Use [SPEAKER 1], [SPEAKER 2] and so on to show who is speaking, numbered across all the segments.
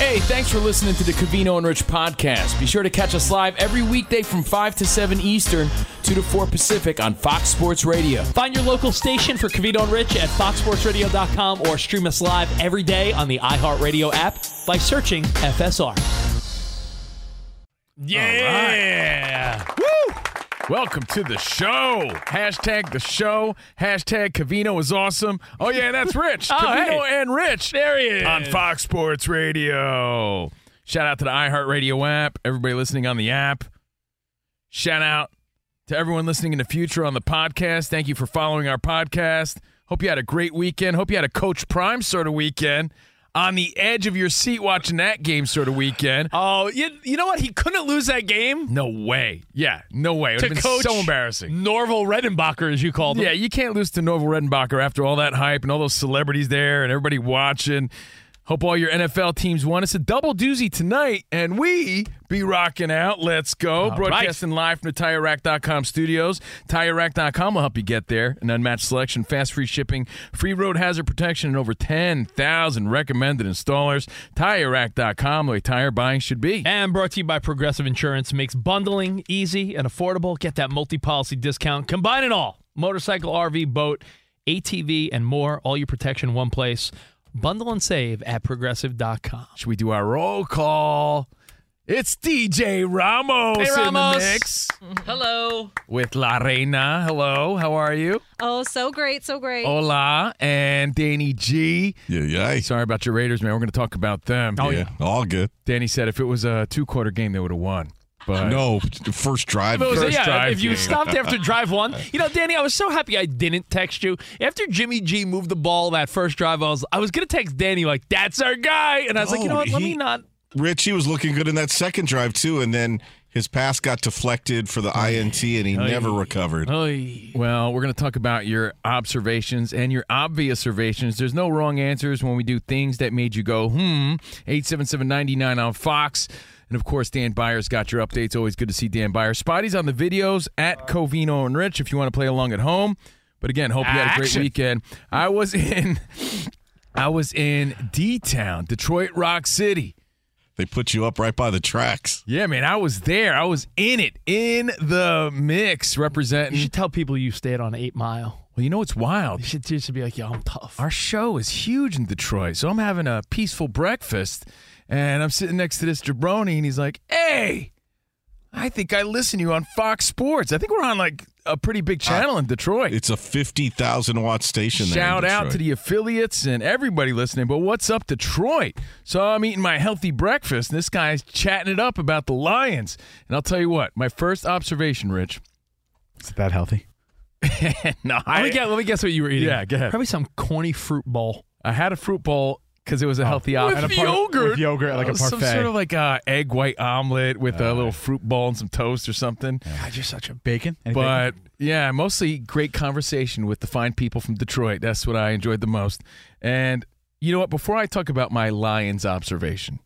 [SPEAKER 1] Hey, thanks for listening to the Covino and Rich podcast. Be sure to catch us live every weekday from 5 to 7 Eastern, 2 to 4 Pacific on Fox Sports Radio.
[SPEAKER 2] Find your local station for Covino and Rich at foxsportsradio.com or stream us live every day on the iHeartRadio app by searching FSR.
[SPEAKER 1] Yeah. Woo! Welcome to the show. Hashtag the show. Hashtag Covino is awesome. Oh, yeah, that's Rich.
[SPEAKER 2] Oh,
[SPEAKER 1] Covino
[SPEAKER 2] hey.
[SPEAKER 1] and Rich.
[SPEAKER 2] There he is.
[SPEAKER 1] On Fox Sports Radio. Shout out to the iHeartRadio app. Everybody listening on the app. Shout out to everyone listening in the future on the podcast. Thank you for following our podcast. Hope you had a great weekend. Hope you had a Coach Prime sort of weekend. On the edge of your seat watching that game sort of weekend.
[SPEAKER 2] Oh, you, you know what? He couldn't lose that game
[SPEAKER 1] No way. Yeah, no way. It would have been so embarrassing.
[SPEAKER 2] Norval Redenbacher, as you called him.
[SPEAKER 1] Yeah, you can't lose to Norval Redenbacher after all that hype and all those celebrities there and everybody watching. Hope all your NFL teams won. It's a double doozy tonight, and we be rocking out. Let's go.
[SPEAKER 2] All
[SPEAKER 1] Broadcasting live from the TireRack.com studios. TireRack.com will help you get there. An unmatched selection, fast free shipping, free road hazard protection, and over 10,000 recommended installers. TireRack.com, the way tire buying should be.
[SPEAKER 2] And brought to you by Progressive Insurance makes bundling easy and affordable. Get that multi-policy discount. Combine it all. Motorcycle, RV, boat, ATV, and more. All your protection in one place. Bundle and save at progressive.com.
[SPEAKER 1] Should we do our roll call? It's DJ Ramos,
[SPEAKER 2] Hey,
[SPEAKER 1] in the mix
[SPEAKER 3] Hello.
[SPEAKER 1] with La Reina. Hello, how are you?
[SPEAKER 3] Oh, so great, so great.
[SPEAKER 1] Hola, and Danny G.
[SPEAKER 4] Yeah, yeah.
[SPEAKER 1] Sorry about your Raiders, man. We're going to talk about them.
[SPEAKER 2] Oh,
[SPEAKER 4] yeah. All good.
[SPEAKER 1] Danny said if it was a two-quarter game, they would have won. But
[SPEAKER 4] No, first drive.
[SPEAKER 2] If, was-
[SPEAKER 1] First
[SPEAKER 2] yeah,
[SPEAKER 1] drive
[SPEAKER 2] if you
[SPEAKER 1] game.
[SPEAKER 2] stopped after drive one, you know, Danny, I was so happy I didn't text you after Jimmy G moved the ball that first drive. I was I was gonna text Danny like, "That's our guy," and I was like, you know
[SPEAKER 4] No,
[SPEAKER 2] what? Let
[SPEAKER 4] he-
[SPEAKER 2] me not.
[SPEAKER 4] Rich, he was looking good in that second drive too, and then his pass got deflected for the INT, and he never recovered.
[SPEAKER 2] Oy.
[SPEAKER 1] Well, we're going to talk about your observations and your obvious observations. There's no wrong answers when we do things that made you go, hmm. 877-99 on Fox. And, of course, Dan Byers got your updates. Always good to see Dan Byers. Spotty's on the videos at Covino and Rich if you want to play along at home. But, again, hope you had a great
[SPEAKER 2] Action.
[SPEAKER 1] weekend. I was in... I was in D-Town, Detroit Rock City.
[SPEAKER 4] They put you up right by the tracks.
[SPEAKER 1] Yeah, man, I was there. I was in it, in the mix, representing.
[SPEAKER 2] You should tell people you stayed on Eight Mile.
[SPEAKER 1] well, you know what's wild?
[SPEAKER 2] You should, you should be like, "Yo, I'm tough."
[SPEAKER 1] Our show is huge in Detroit, so I'm having a peaceful breakfast, and I'm sitting next to this jabroni, and he's like, "Hey, I think I listen to you on Fox Sports. I think we're on like a pretty big channel in Detroit."
[SPEAKER 4] It's a fifty thousand watt station. there in
[SPEAKER 1] Shout out to the affiliates and everybody listening. But what's up, Detroit? So I'm eating my healthy breakfast, and this guy's chatting it up about the Lions. And I'll tell you what, my first observation, Rich.
[SPEAKER 5] Is it that healthy?
[SPEAKER 1] no,
[SPEAKER 2] let me guess. Let me guess what you were eating.
[SPEAKER 1] Yeah, go ahead.
[SPEAKER 2] Probably some corny fruit bowl.
[SPEAKER 1] I had a fruit bowl because it was a oh. healthy
[SPEAKER 2] With
[SPEAKER 1] option.
[SPEAKER 2] And a par- yogurt.
[SPEAKER 5] With yogurt, like a
[SPEAKER 1] oh,
[SPEAKER 5] Some
[SPEAKER 1] sort of like a egg white omelet with a little fruit bowl and some toast or something.
[SPEAKER 2] God, you're such a.
[SPEAKER 5] bacon. Any
[SPEAKER 1] But
[SPEAKER 5] bacon?
[SPEAKER 1] yeah, mostly great conversation with the fine people from Detroit. That's what I enjoyed the most. And You know what? Before I talk about my Lions observation,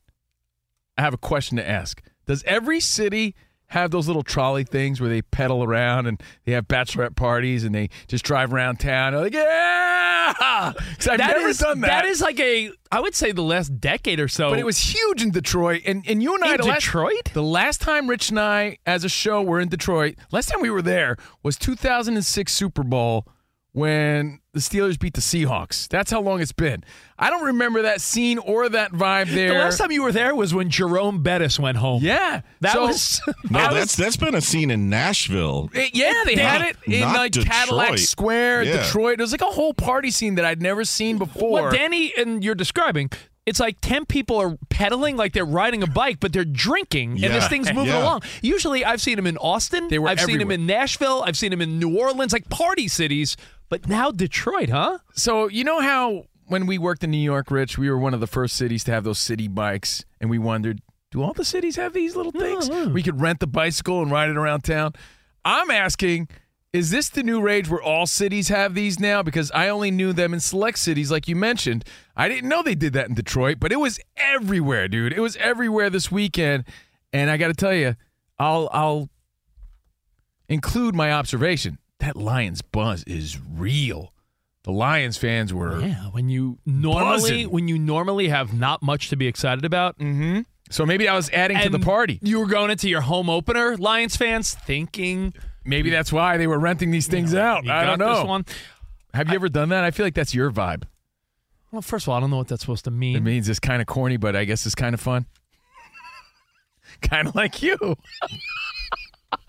[SPEAKER 1] I have a question to ask. Does every city have those little trolley things where they pedal around and they have bachelorette parties and they just drive around town? They're like, yeah! 'Cause I've
[SPEAKER 2] That
[SPEAKER 1] never
[SPEAKER 2] is-
[SPEAKER 1] done that.
[SPEAKER 2] That is like a, I would say, the last decade or so.
[SPEAKER 1] but it was huge in Detroit. And, and you and I,
[SPEAKER 2] In
[SPEAKER 1] the last-
[SPEAKER 2] Detroit?
[SPEAKER 1] the last time Rich and I, as a show, were in Detroit, last time we were there was 2006 Super Bowl when the Steelers beat the Seahawks. That's how long it's been. I don't remember that scene or that vibe there.
[SPEAKER 2] The last time you were there was when Jerome Bettis went home.
[SPEAKER 1] yeah,
[SPEAKER 2] That
[SPEAKER 1] So-
[SPEAKER 2] was.
[SPEAKER 4] No,
[SPEAKER 2] that
[SPEAKER 4] that's that's been a scene in Nashville.
[SPEAKER 1] It- yeah, they had it in
[SPEAKER 4] Not
[SPEAKER 1] like Cadillac Square,
[SPEAKER 4] Yeah.
[SPEAKER 1] Detroit. It was like a whole party scene that I'd never seen before.
[SPEAKER 2] what Danny and you're describing. It's like 10 people are pedaling like they're riding a bike, but they're drinking, and this thing's moving
[SPEAKER 4] Yeah.
[SPEAKER 2] along. Usually, I've seen them in Austin.
[SPEAKER 1] They were
[SPEAKER 2] I've seen them in Nashville. I've seen them in New Orleans, like party cities. But now Detroit, huh?
[SPEAKER 1] So you know how when we worked in New York, Rich, we were one of the first cities to have those city bikes, and we wondered, do all the cities have these little things? We could rent the bicycle and ride it around town. I'm asking, is this the new rage where all cities have these now? Because I only knew them in select cities, like you mentioned. I didn't know they did that in Detroit, but it was everywhere, dude. It was everywhere this weekend, and I got to tell you, I'll I'll include my observation. That Lions buzz is real. The Lions fans were
[SPEAKER 2] Yeah, when you normally
[SPEAKER 1] Buzzing.
[SPEAKER 2] when you normally have not much to be excited about,
[SPEAKER 1] Mm-hmm. So maybe I was adding to the party.
[SPEAKER 2] You were going into your home opener, Lions fans, thinking
[SPEAKER 1] Maybe that's why they were renting these things out.
[SPEAKER 2] you
[SPEAKER 1] I don't know.
[SPEAKER 2] This one.
[SPEAKER 1] Have you ever done that? I feel like that's your vibe.
[SPEAKER 2] Well, first of all, I don't know what that's supposed to mean.
[SPEAKER 1] It means it's kind of corny, but I guess it's kind of fun. kind of like you.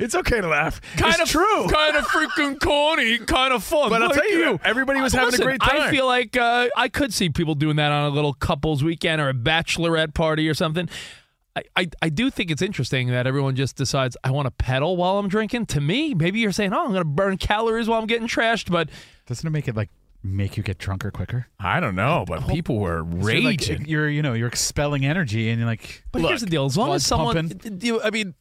[SPEAKER 1] it's okay to laugh.
[SPEAKER 2] kind
[SPEAKER 1] it's
[SPEAKER 2] of
[SPEAKER 1] true.
[SPEAKER 2] kind of freaking corny, kind of fun.
[SPEAKER 1] But I'll
[SPEAKER 2] Like
[SPEAKER 1] tell you, everybody was having a great time.
[SPEAKER 2] I feel like uh, I could see people doing that on a little couples weekend or a bachelorette party or something. I, I, I do think it's interesting that everyone just decides I want to pedal while I'm drinking. To me, maybe you're saying, "Oh, I'm going to burn calories while I'm getting trashed," but
[SPEAKER 5] Doesn't it make it like make you get drunker quicker?
[SPEAKER 1] I don't know, but people were
[SPEAKER 5] So you're, like,
[SPEAKER 1] raging.
[SPEAKER 5] you're you know you're expelling energy and you're like.
[SPEAKER 2] But
[SPEAKER 1] Look,
[SPEAKER 2] here's the deal: as long as someone,
[SPEAKER 5] pumping.
[SPEAKER 2] do you- I mean,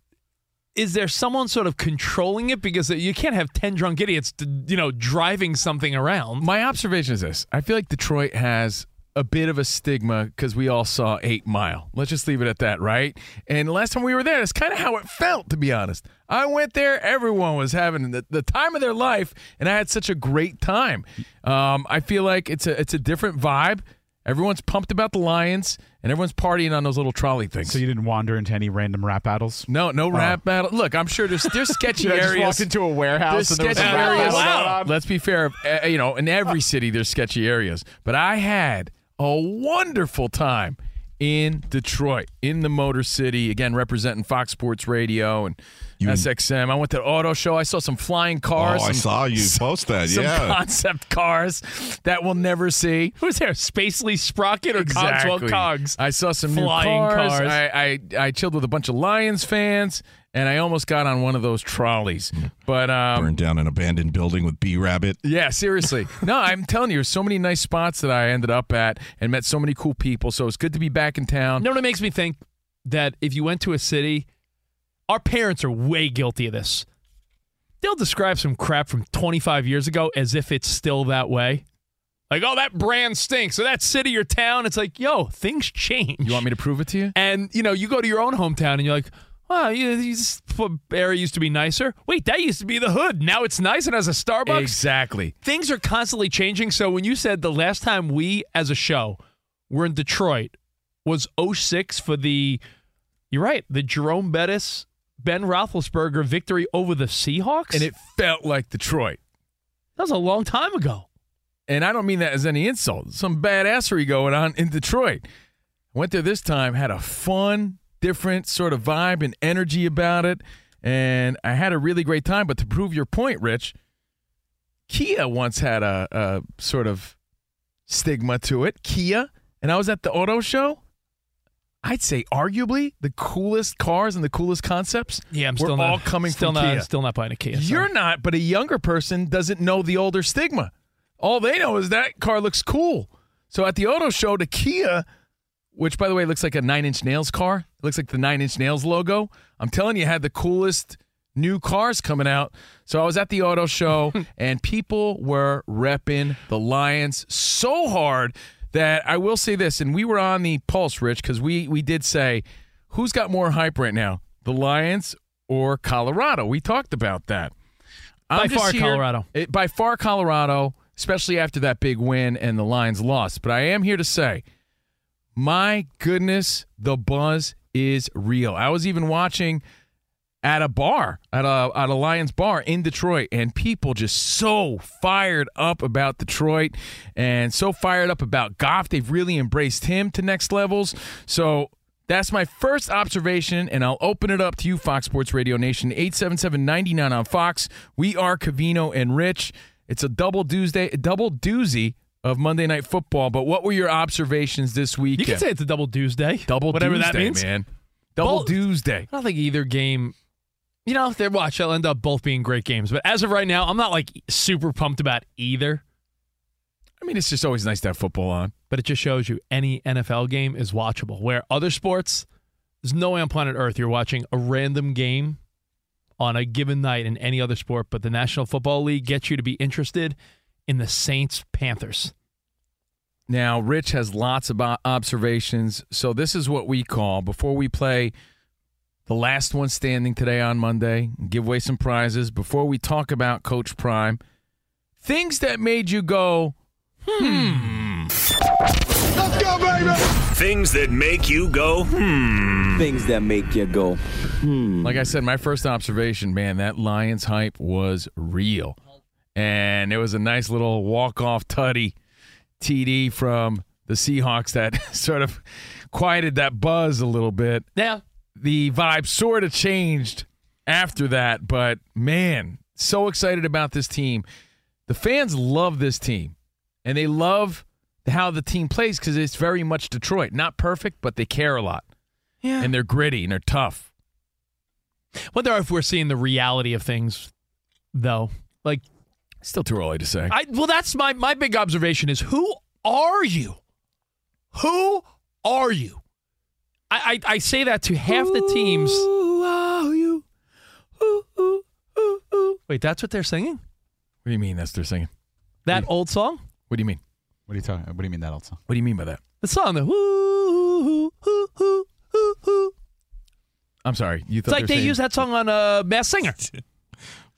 [SPEAKER 2] is there someone sort of controlling it because you can't have ten drunk idiots, you know, driving something around?
[SPEAKER 1] My observation is this: I feel like Detroit has a bit of a stigma because we all saw Eight Mile. Let's just leave it at that, right? And last time we were there, that's kind of how it felt, to be honest. I went there; everyone was having the, the time of their life, and I had such a great time. Um, I feel like it's a it's a different vibe. Everyone's pumped about the Lions, and everyone's partying on those little trolley things.
[SPEAKER 5] So you didn't wander into any random rap battles?
[SPEAKER 1] no, no rap battle. Look, I'm sure there's there's sketchy
[SPEAKER 5] I just
[SPEAKER 1] areas.
[SPEAKER 5] walked into a warehouse
[SPEAKER 1] There's
[SPEAKER 5] and there was
[SPEAKER 1] sketchy areas.
[SPEAKER 5] on.
[SPEAKER 1] Let's be fair. Uh, you know, in every city, there's sketchy areas. But I had a wonderful time in Detroit, in the Motor City. Again, representing Fox Sports Radio and
[SPEAKER 4] You-
[SPEAKER 1] SXM. I went to the auto show. I saw some flying cars.
[SPEAKER 4] oh, I saw you post that.
[SPEAKER 1] Some
[SPEAKER 4] yeah.
[SPEAKER 1] concept cars that we'll never see.
[SPEAKER 2] Who's there? Spacely Sprocket or Cogswell Cogs?
[SPEAKER 1] I saw some
[SPEAKER 2] Flying
[SPEAKER 1] new cars.
[SPEAKER 2] cars.
[SPEAKER 1] I, I I chilled with a bunch of Lions fans, and I almost got on one of those trolleys. But um,
[SPEAKER 4] Burned down an abandoned building with B Rabbit.
[SPEAKER 1] yeah, seriously. No, I'm telling you, there's so many nice spots that I ended up at and met so many cool people. So it's good to be back in town.
[SPEAKER 2] You know what makes me think that if you went to a city, our parents are way guilty of this. They'll describe some crap from 25 years ago as if it's still that way. Like, oh, that brand stinks. So that city or town, it's like, yo, things change.
[SPEAKER 1] You want me to prove it to you?
[SPEAKER 2] And you know, you go to your own hometown and you're like, "Wow, you, this area used to be nicer. Wait, that used to be the hood. Now it's nice and has a Starbucks."
[SPEAKER 1] Exactly.
[SPEAKER 2] Things are constantly changing. So when you said the last time we, as a show, were in Detroit was 06 for the, you're right, the Jerome Bettis, Ben Roethlisberger victory over the Seahawks,
[SPEAKER 1] And it felt like Detroit.
[SPEAKER 2] that was a long time ago.
[SPEAKER 1] And I don't mean that as any insult. Some badassery going on in Detroit. Went there this time, had a fun, different sort of vibe and energy about it. And I had a really great time. But to prove your point, Rich, Kia once had a, a sort of stigma to it. Kia. And I was at the auto show. I'd say arguably the coolest cars and the coolest concepts
[SPEAKER 2] Yeah, I'm
[SPEAKER 1] were
[SPEAKER 2] still
[SPEAKER 1] all
[SPEAKER 2] not
[SPEAKER 1] coming
[SPEAKER 2] still
[SPEAKER 1] from
[SPEAKER 2] not
[SPEAKER 1] Kia.
[SPEAKER 2] still not buying a Kia.
[SPEAKER 1] You're
[SPEAKER 2] sorry.
[SPEAKER 1] not, but a younger person doesn't know the older stigma. All they know is that car looks cool. So at the auto show, the Kia, which by the way looks like a Nine Inch Nails car, it looks like the Nine Inch Nails logo. I'm telling you, had the coolest new cars coming out. So I was at the auto show and people were repping the Lions so hard that I will say this, and we were on the pulse, Rich, because we we did say who's got more hype right now, the Lions or Colorado. We talked about that.
[SPEAKER 2] By
[SPEAKER 1] I'm just
[SPEAKER 2] far,
[SPEAKER 1] here-
[SPEAKER 2] Colorado.
[SPEAKER 1] it- by far, Colorado, especially after that big win and the Lions lost. But I am here to say, my goodness, the buzz is real. I was even watching at a bar, at a at a Lions bar in Detroit, and people just so fired up about Detroit and so fired up about Goff. They've really embraced him to next levels. So that's my first observation, and I'll open it up to you, Fox Sports Radio Nation, 877-99 on Fox. We are Covino and Rich. It's a double double doozy of Monday Night Football. But what were your observations this week?
[SPEAKER 2] You can say it's a double Tuesday.
[SPEAKER 1] double
[SPEAKER 2] whatever
[SPEAKER 1] Tuesday,
[SPEAKER 2] that means.
[SPEAKER 1] man. Double
[SPEAKER 2] Both.
[SPEAKER 1] Tuesday.
[SPEAKER 2] I don't think either game. You know, if they're watch. They'll end up both being great games. But as of right now, I'm not like super pumped about either.
[SPEAKER 1] I mean, it's just always nice to have football on.
[SPEAKER 2] But it just shows you any NFL game is watchable. Where other sports, there's no way on planet Earth you're watching a random game on a given night in any other sport. But the National Football League gets you to be interested in the Saints Panthers.
[SPEAKER 1] Now, Rich has lots of observations. So, this is what we call before we play the last one standing today on Monday, give away some prizes, before we talk about Coach Prime, things that made you go, hmm. Let's go, baby.
[SPEAKER 6] Things that make you go, hmm.
[SPEAKER 7] Things that make you go, hmm.
[SPEAKER 1] like I said, my first observation, man, that Lions hype was real. And it was a nice little walk off tutty TD from the Seahawks that sort of quieted that buzz a little bit.
[SPEAKER 2] Yeah.
[SPEAKER 1] the vibe sort of changed after that, but man, so excited about this team. The fans love this team, and they love how the team plays because it's very much Detroit. Not perfect, but they care a lot,
[SPEAKER 2] Yeah.
[SPEAKER 1] and they're gritty and they're tough.
[SPEAKER 2] Wonder if we're seeing the reality of things, though. Like,
[SPEAKER 1] Still too early to say.
[SPEAKER 2] I well, that's my my big observation is who are you? Who are you? I I, I say that to half the teams.
[SPEAKER 1] Who are you? Ooh, ooh, ooh, ooh.
[SPEAKER 2] Wait, that's what they're singing?
[SPEAKER 1] What do you mean that's they're singing?
[SPEAKER 2] That old song?
[SPEAKER 1] What do you mean?
[SPEAKER 5] What are you talking? What do you mean that old song?
[SPEAKER 1] What do you mean by that?
[SPEAKER 2] The song, the whoo, hoo, hoo, hoo, hoo.
[SPEAKER 1] I'm sorry. You thought It's
[SPEAKER 2] like
[SPEAKER 1] they
[SPEAKER 2] they use that song on uh, Masked Singer.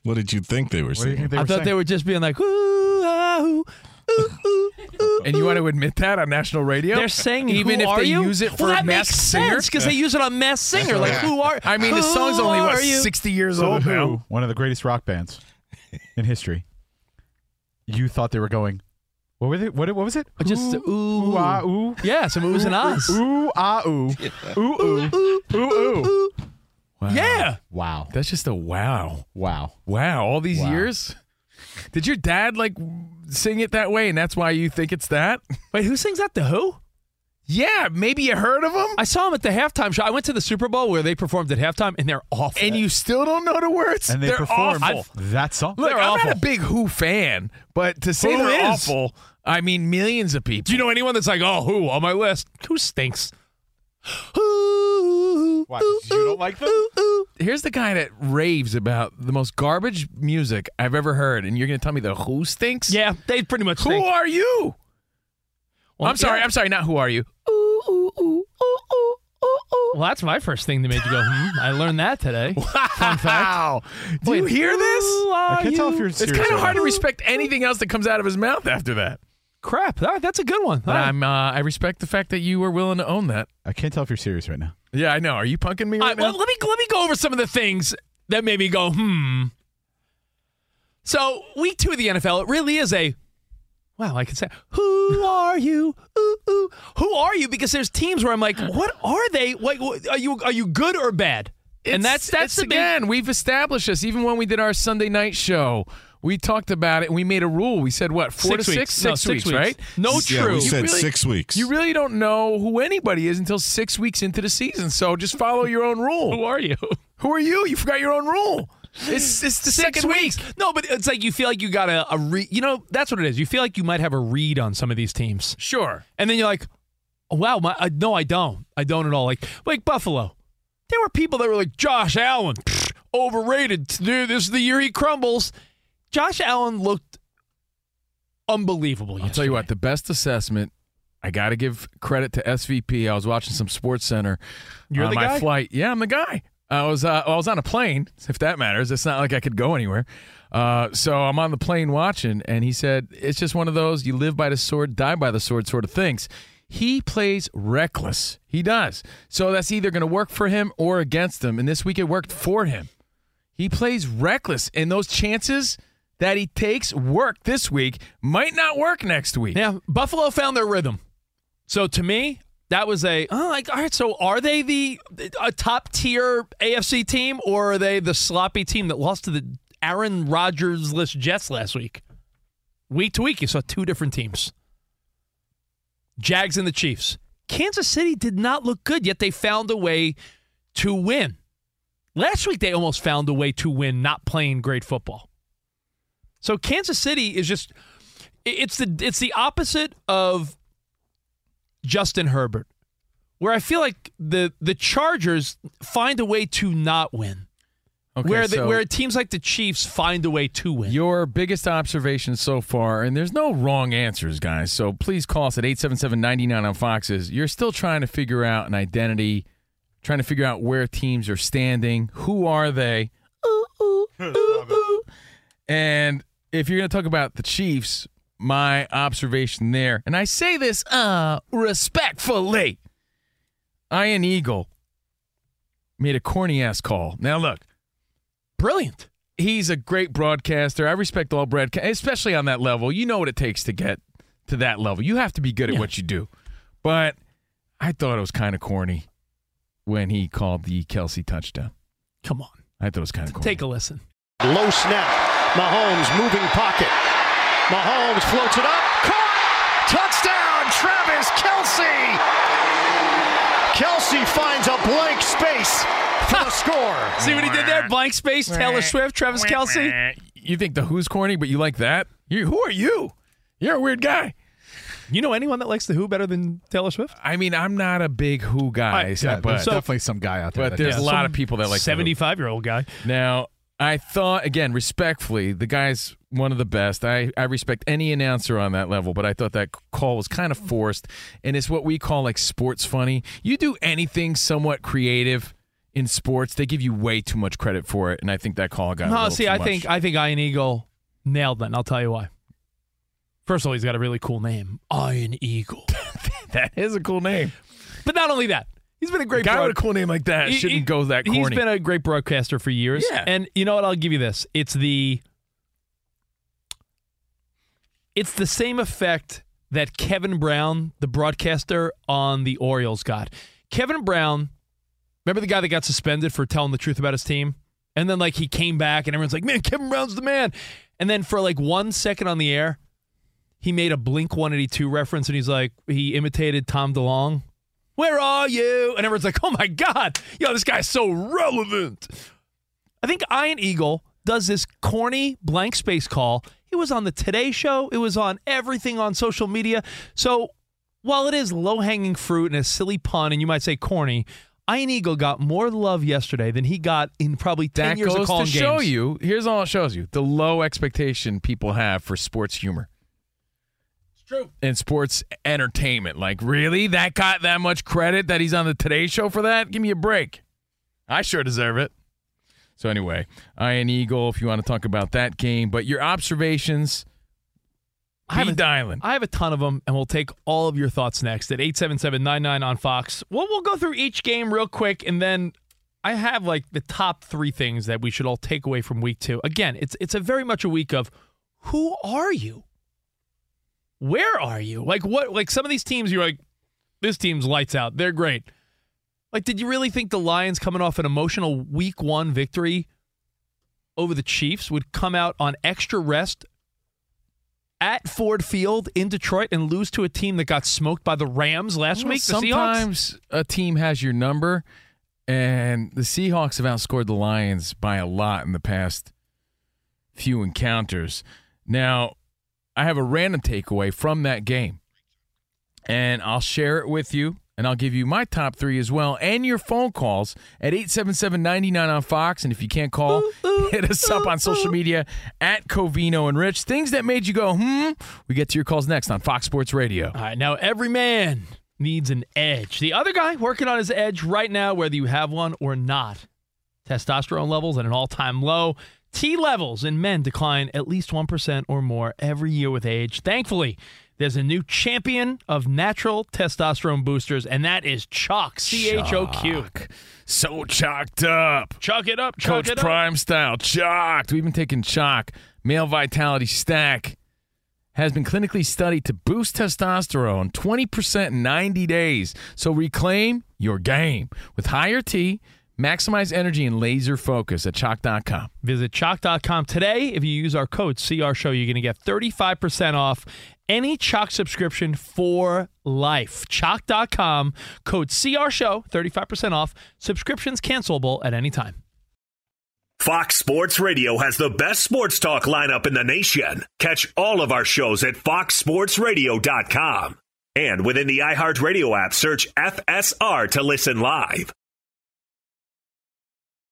[SPEAKER 4] What did you think they were
[SPEAKER 5] What do you
[SPEAKER 4] saying?
[SPEAKER 5] think they
[SPEAKER 2] I
[SPEAKER 5] were
[SPEAKER 2] thought
[SPEAKER 5] saying?
[SPEAKER 2] they were just being like, woo, ah, ooh, ooh, ooh, ooh.
[SPEAKER 1] And you want to admit that on national radio?
[SPEAKER 2] They're saying,
[SPEAKER 1] even
[SPEAKER 2] who
[SPEAKER 1] if
[SPEAKER 2] are
[SPEAKER 1] they
[SPEAKER 2] you?
[SPEAKER 1] use it for
[SPEAKER 2] well,
[SPEAKER 1] a
[SPEAKER 2] that
[SPEAKER 1] masked
[SPEAKER 2] makes
[SPEAKER 1] singer.
[SPEAKER 2] because they use it on Masked Singer. Like, who are?
[SPEAKER 1] I mean, the
[SPEAKER 2] who
[SPEAKER 1] song's only what
[SPEAKER 2] are you?
[SPEAKER 1] 60 years
[SPEAKER 5] So
[SPEAKER 1] old
[SPEAKER 5] the
[SPEAKER 1] now.
[SPEAKER 5] One of the greatest rock bands in history. You thought they were going. What were they? What, what was it?
[SPEAKER 2] Just
[SPEAKER 5] ooh,
[SPEAKER 2] ooh.
[SPEAKER 5] ooh, ah, ooh.
[SPEAKER 2] Yeah, some oohs and ahs.
[SPEAKER 5] Ooh, ah, ooh. Ooh, ooh. Ooh, ooh.
[SPEAKER 1] Wow.
[SPEAKER 2] Yeah.
[SPEAKER 5] Wow.
[SPEAKER 1] That's just a wow.
[SPEAKER 5] Wow.
[SPEAKER 1] Wow. All these
[SPEAKER 5] Wow.
[SPEAKER 1] years? Did your dad like sing it that way and that's why you think it's that?
[SPEAKER 2] Wait, who sings that? The Who?
[SPEAKER 1] Yeah, maybe you heard of them
[SPEAKER 2] I saw him at the halftime show. I went to the Super Bowl where they performed at halftime, and they're awful.
[SPEAKER 1] and you still don't know the words?
[SPEAKER 5] And they
[SPEAKER 1] They're
[SPEAKER 5] performed
[SPEAKER 1] awful.
[SPEAKER 5] that song.
[SPEAKER 1] Look,
[SPEAKER 2] They're
[SPEAKER 1] I'm
[SPEAKER 2] awful.
[SPEAKER 1] not a big Who fan, but to say
[SPEAKER 2] Who
[SPEAKER 1] they're
[SPEAKER 2] is?
[SPEAKER 1] awful, I mean millions of people.
[SPEAKER 2] Do you know anyone that's like, oh, Who on my list? Who stinks? Who?
[SPEAKER 5] What, you don't like them?
[SPEAKER 1] Here's the guy that raves about the most garbage music I've ever heard, and you're going to tell me the Who stinks?
[SPEAKER 2] Yeah, they pretty much
[SPEAKER 1] Who
[SPEAKER 2] stink.
[SPEAKER 1] are you?
[SPEAKER 2] Well,
[SPEAKER 1] I'm sorry.
[SPEAKER 2] yeah.
[SPEAKER 1] I'm sorry. Not who are you?
[SPEAKER 2] Well, that's my first thing that made you go, hmm. I learned that today. Fun fact.
[SPEAKER 1] Wow. Do you
[SPEAKER 2] Wait,
[SPEAKER 1] hear this?
[SPEAKER 2] who
[SPEAKER 5] I can't tell if you're
[SPEAKER 1] It's
[SPEAKER 5] serious.
[SPEAKER 1] kind of
[SPEAKER 5] or
[SPEAKER 1] hard to respect anything else that comes out of his mouth after that.
[SPEAKER 2] Crap. All right, that's a good one.
[SPEAKER 1] But
[SPEAKER 2] All right.
[SPEAKER 1] I'm, uh, I respect the fact that you were willing to own that.
[SPEAKER 5] I can't tell if you're serious right now.
[SPEAKER 1] Yeah, I know. Are you punking me
[SPEAKER 2] All
[SPEAKER 1] right
[SPEAKER 2] right, well,
[SPEAKER 1] now?
[SPEAKER 2] let me let me go over some of the things that made me go, hmm. So week two of the NFL, it really is a wow. I can say, who are you? Ooh, ooh. Who are you? Because there's teams where I'm like, what are they? Like, what- are you are you good or bad? and that's that's
[SPEAKER 1] it's
[SPEAKER 2] the big,
[SPEAKER 1] again. We've established this. Even when we did our Sunday night show, we talked about it and we made a rule. We said what four
[SPEAKER 2] Six
[SPEAKER 1] to
[SPEAKER 2] weeks.
[SPEAKER 1] six,
[SPEAKER 2] No,
[SPEAKER 1] six
[SPEAKER 2] six
[SPEAKER 1] weeks,
[SPEAKER 2] weeks.
[SPEAKER 1] right?
[SPEAKER 2] No,
[SPEAKER 4] Yeah,
[SPEAKER 2] true.
[SPEAKER 4] we said
[SPEAKER 1] really-
[SPEAKER 4] six weeks.
[SPEAKER 1] You really don't know who anybody is until six weeks into the season. So just follow your own rule.
[SPEAKER 2] Who are you?
[SPEAKER 1] Who are you? You forgot your own rule. It's it's the
[SPEAKER 2] Six
[SPEAKER 1] second
[SPEAKER 2] weeks.
[SPEAKER 1] week.
[SPEAKER 2] No, but it's like you feel like you got a, a read. You know, that's what it is. You feel like you might have a read on some of these teams.
[SPEAKER 1] Sure.
[SPEAKER 2] And then you're like, oh, wow, my, I, no, I don't. I don't at all. Like, like Buffalo. There were people that were like, Josh Allen. pfft, overrated. Dude, this is the year he crumbles. Josh Allen looked unbelievable.
[SPEAKER 1] I'll tell you what, the best assessment. I got to give credit to SVP. I was watching some Sports Center
[SPEAKER 2] You're
[SPEAKER 1] on
[SPEAKER 2] the
[SPEAKER 1] my
[SPEAKER 2] guy?
[SPEAKER 1] flight. Yeah, I'm the guy. I was uh, I was on a plane, if that matters. It's not like I could go anywhere. Uh, so I'm on the plane watching, and he said it's just one of those you live by the sword, die by the sword sort of things. He plays reckless. He does. So that's either going to work for him or against him. And this week it worked for him. He plays reckless, and those chances that he takes work this week might not work next week.
[SPEAKER 2] Yeah, Buffalo found their rhythm. So to me, that was a oh, like all right. So are they the a top tier AFC team, or are they the sloppy team that lost to the Aaron Rodgers less Jets last week? Week to week, you saw two different teams. Jags and the Chiefs. Kansas City did not look good, yet they found a way to win. Last week, they almost found a way to win, not playing great football. So Kansas City is just it's the it's the opposite of Justin Herbert, where I feel like the the Chargers find a way to not win,
[SPEAKER 1] Okay,
[SPEAKER 2] where the,
[SPEAKER 1] so
[SPEAKER 2] where teams like the Chiefs find a way to win.
[SPEAKER 1] your biggest observation so far, and there's no wrong answers, guys. So please call us at 877-99 on Foxes. You're still trying to figure out an identity, trying to figure out where teams are standing. Who are they? Ooh, ooh, ooh, ooh. And if you're going to talk about the Chiefs, my observation there, and I say this uh respectfully, Ian Eagle made a corny ass call. Now look,
[SPEAKER 2] Brilliant.
[SPEAKER 1] he's a great broadcaster. I respect all broadcast, especially on that level. You know what it takes to get to that level. You have to be good at
[SPEAKER 2] Yeah.
[SPEAKER 1] what you do. But I thought it was kind of corny when he called the Kelce touchdown.
[SPEAKER 2] Come on,
[SPEAKER 1] I thought it was kind of corny.
[SPEAKER 2] take a listen.
[SPEAKER 7] Low snap. Mahomes moving pocket. Mahomes floats it up. Caught! Touchdown, Travis Kelce! Kelce finds a blank space for the score.
[SPEAKER 2] See what he did there? Blank space. Taylor Swift, Travis Kelce.
[SPEAKER 1] You think the Who's corny, but you like that? You, who are you? You're a weird guy.
[SPEAKER 2] You know anyone that likes the Who better than Taylor Swift?
[SPEAKER 1] I mean, I'm not a big Who guy,
[SPEAKER 5] Yeah,
[SPEAKER 1] but
[SPEAKER 5] there's definitely some guy out there.
[SPEAKER 1] but
[SPEAKER 5] that
[SPEAKER 1] there's
[SPEAKER 5] does.
[SPEAKER 1] a lot of people that like the Who.
[SPEAKER 2] seventy-five year old guy.
[SPEAKER 1] Now, I thought again, respectfully, the guy's one of the best. I, I respect any announcer on that level, but I thought that call was kind of forced, and it's what we call like sports funny. You do anything somewhat creative in sports, they give you way too much credit for it, and I think that call got. a
[SPEAKER 2] No, see, I
[SPEAKER 1] much.
[SPEAKER 2] think I think Iron Eagle nailed that, and I'll tell you why. First of all, he's got a really cool name, Iron Eagle.
[SPEAKER 1] that is a cool name.
[SPEAKER 2] but not only that, he's been a
[SPEAKER 1] A
[SPEAKER 2] great
[SPEAKER 1] guy
[SPEAKER 2] broad-
[SPEAKER 1] with a cool name like that
[SPEAKER 2] He-
[SPEAKER 1] shouldn't
[SPEAKER 2] he-
[SPEAKER 1] go that corny.
[SPEAKER 2] He's been a great broadcaster for years.
[SPEAKER 1] Yeah.
[SPEAKER 2] And you know what? I'll give you this. It's the it's the same effect that Kevin Brown, the broadcaster on the Orioles, got. Kevin Brown, remember the guy that got suspended for telling the truth about his team? And then like he came back and everyone's like, Man, Kevin Brown's the man. And then for like one second on the air, he made a Blink 182 reference and he's like, he imitated Tom DeLonge. Where are you? And everyone's like, oh my God, yo, this guy's so relevant. I think Iron Eagle does this corny blank space call. It was on the Today Show, it was on everything on social media. So while it is low hanging fruit and a silly pun, and you might say corny, Iron Eagle got more love yesterday than he got in probably 10
[SPEAKER 1] that
[SPEAKER 2] years
[SPEAKER 1] goes
[SPEAKER 2] of calling
[SPEAKER 1] to
[SPEAKER 2] games.
[SPEAKER 1] show you. Here's all it shows you: the low expectation people have for sports humor. It's true. And sports entertainment. Like, really? That got that much credit that he's on the Today Show for that? Give me a break. I sure deserve it. So anyway, Iron Eagle, if you want to talk about that game, but your observations,
[SPEAKER 2] I have
[SPEAKER 1] be
[SPEAKER 2] a-
[SPEAKER 1] dialing.
[SPEAKER 2] I have a ton of them, and we'll take all of your thoughts next at 877-99 on Fox. Well, we'll go through each game real quick, and then I have like the top three things that we should all take away from week two. Again, it's it's a very much a week of who are you? Where are you? Like what like some of these teams you're like, this team's lights out. They're great. Like, did you really think the Lions coming off an emotional week one victory over the Chiefs would come out on extra rest at Ford Field in Detroit and lose to a team that got smoked by the Rams last
[SPEAKER 1] Well,
[SPEAKER 2] week?
[SPEAKER 1] Sometimes a team has your number, and the Seahawks have outscored the Lions by a lot in the past few encounters. Now, I have a random takeaway from that game, and I'll share it with you and I'll give you my top three as well, and your phone calls at 877-99 on Fox. And if you can't call, hit us up on social media at Covino and Rich. Things that made you go, hmm. We get to your calls next on Fox Sports Radio.
[SPEAKER 2] All right, now every man needs an edge. The other guy working on his edge right now, whether you have one or not. Testosterone levels at an all time low. T levels in men decline at least 1% or more every year with age. Thankfully, there's a new champion of natural testosterone boosters, and that is CHOQ. C H O Q.
[SPEAKER 1] So chalked up.
[SPEAKER 2] Chalk it up, chalk
[SPEAKER 1] Coach
[SPEAKER 2] it up.
[SPEAKER 1] Prime style, chalked. We've been taking CHOQ. Male Vitality Stack has been clinically studied to boost testosterone 20% in 90 days. So reclaim your game with higher T, maximize energy, and laser focus at choq.com.
[SPEAKER 2] Visit choq.com today. If you use our code CR Show, you're going to get 35% off any CHOQ subscription for life. CHOQ.com, code CR Show, 35% off. Subscriptions cancelable at any time.
[SPEAKER 6] Fox Sports Radio has the best sports talk lineup in the nation. Catch all of our shows at foxsportsradio.com. And within the iHeartRadio app, search FSR to listen live.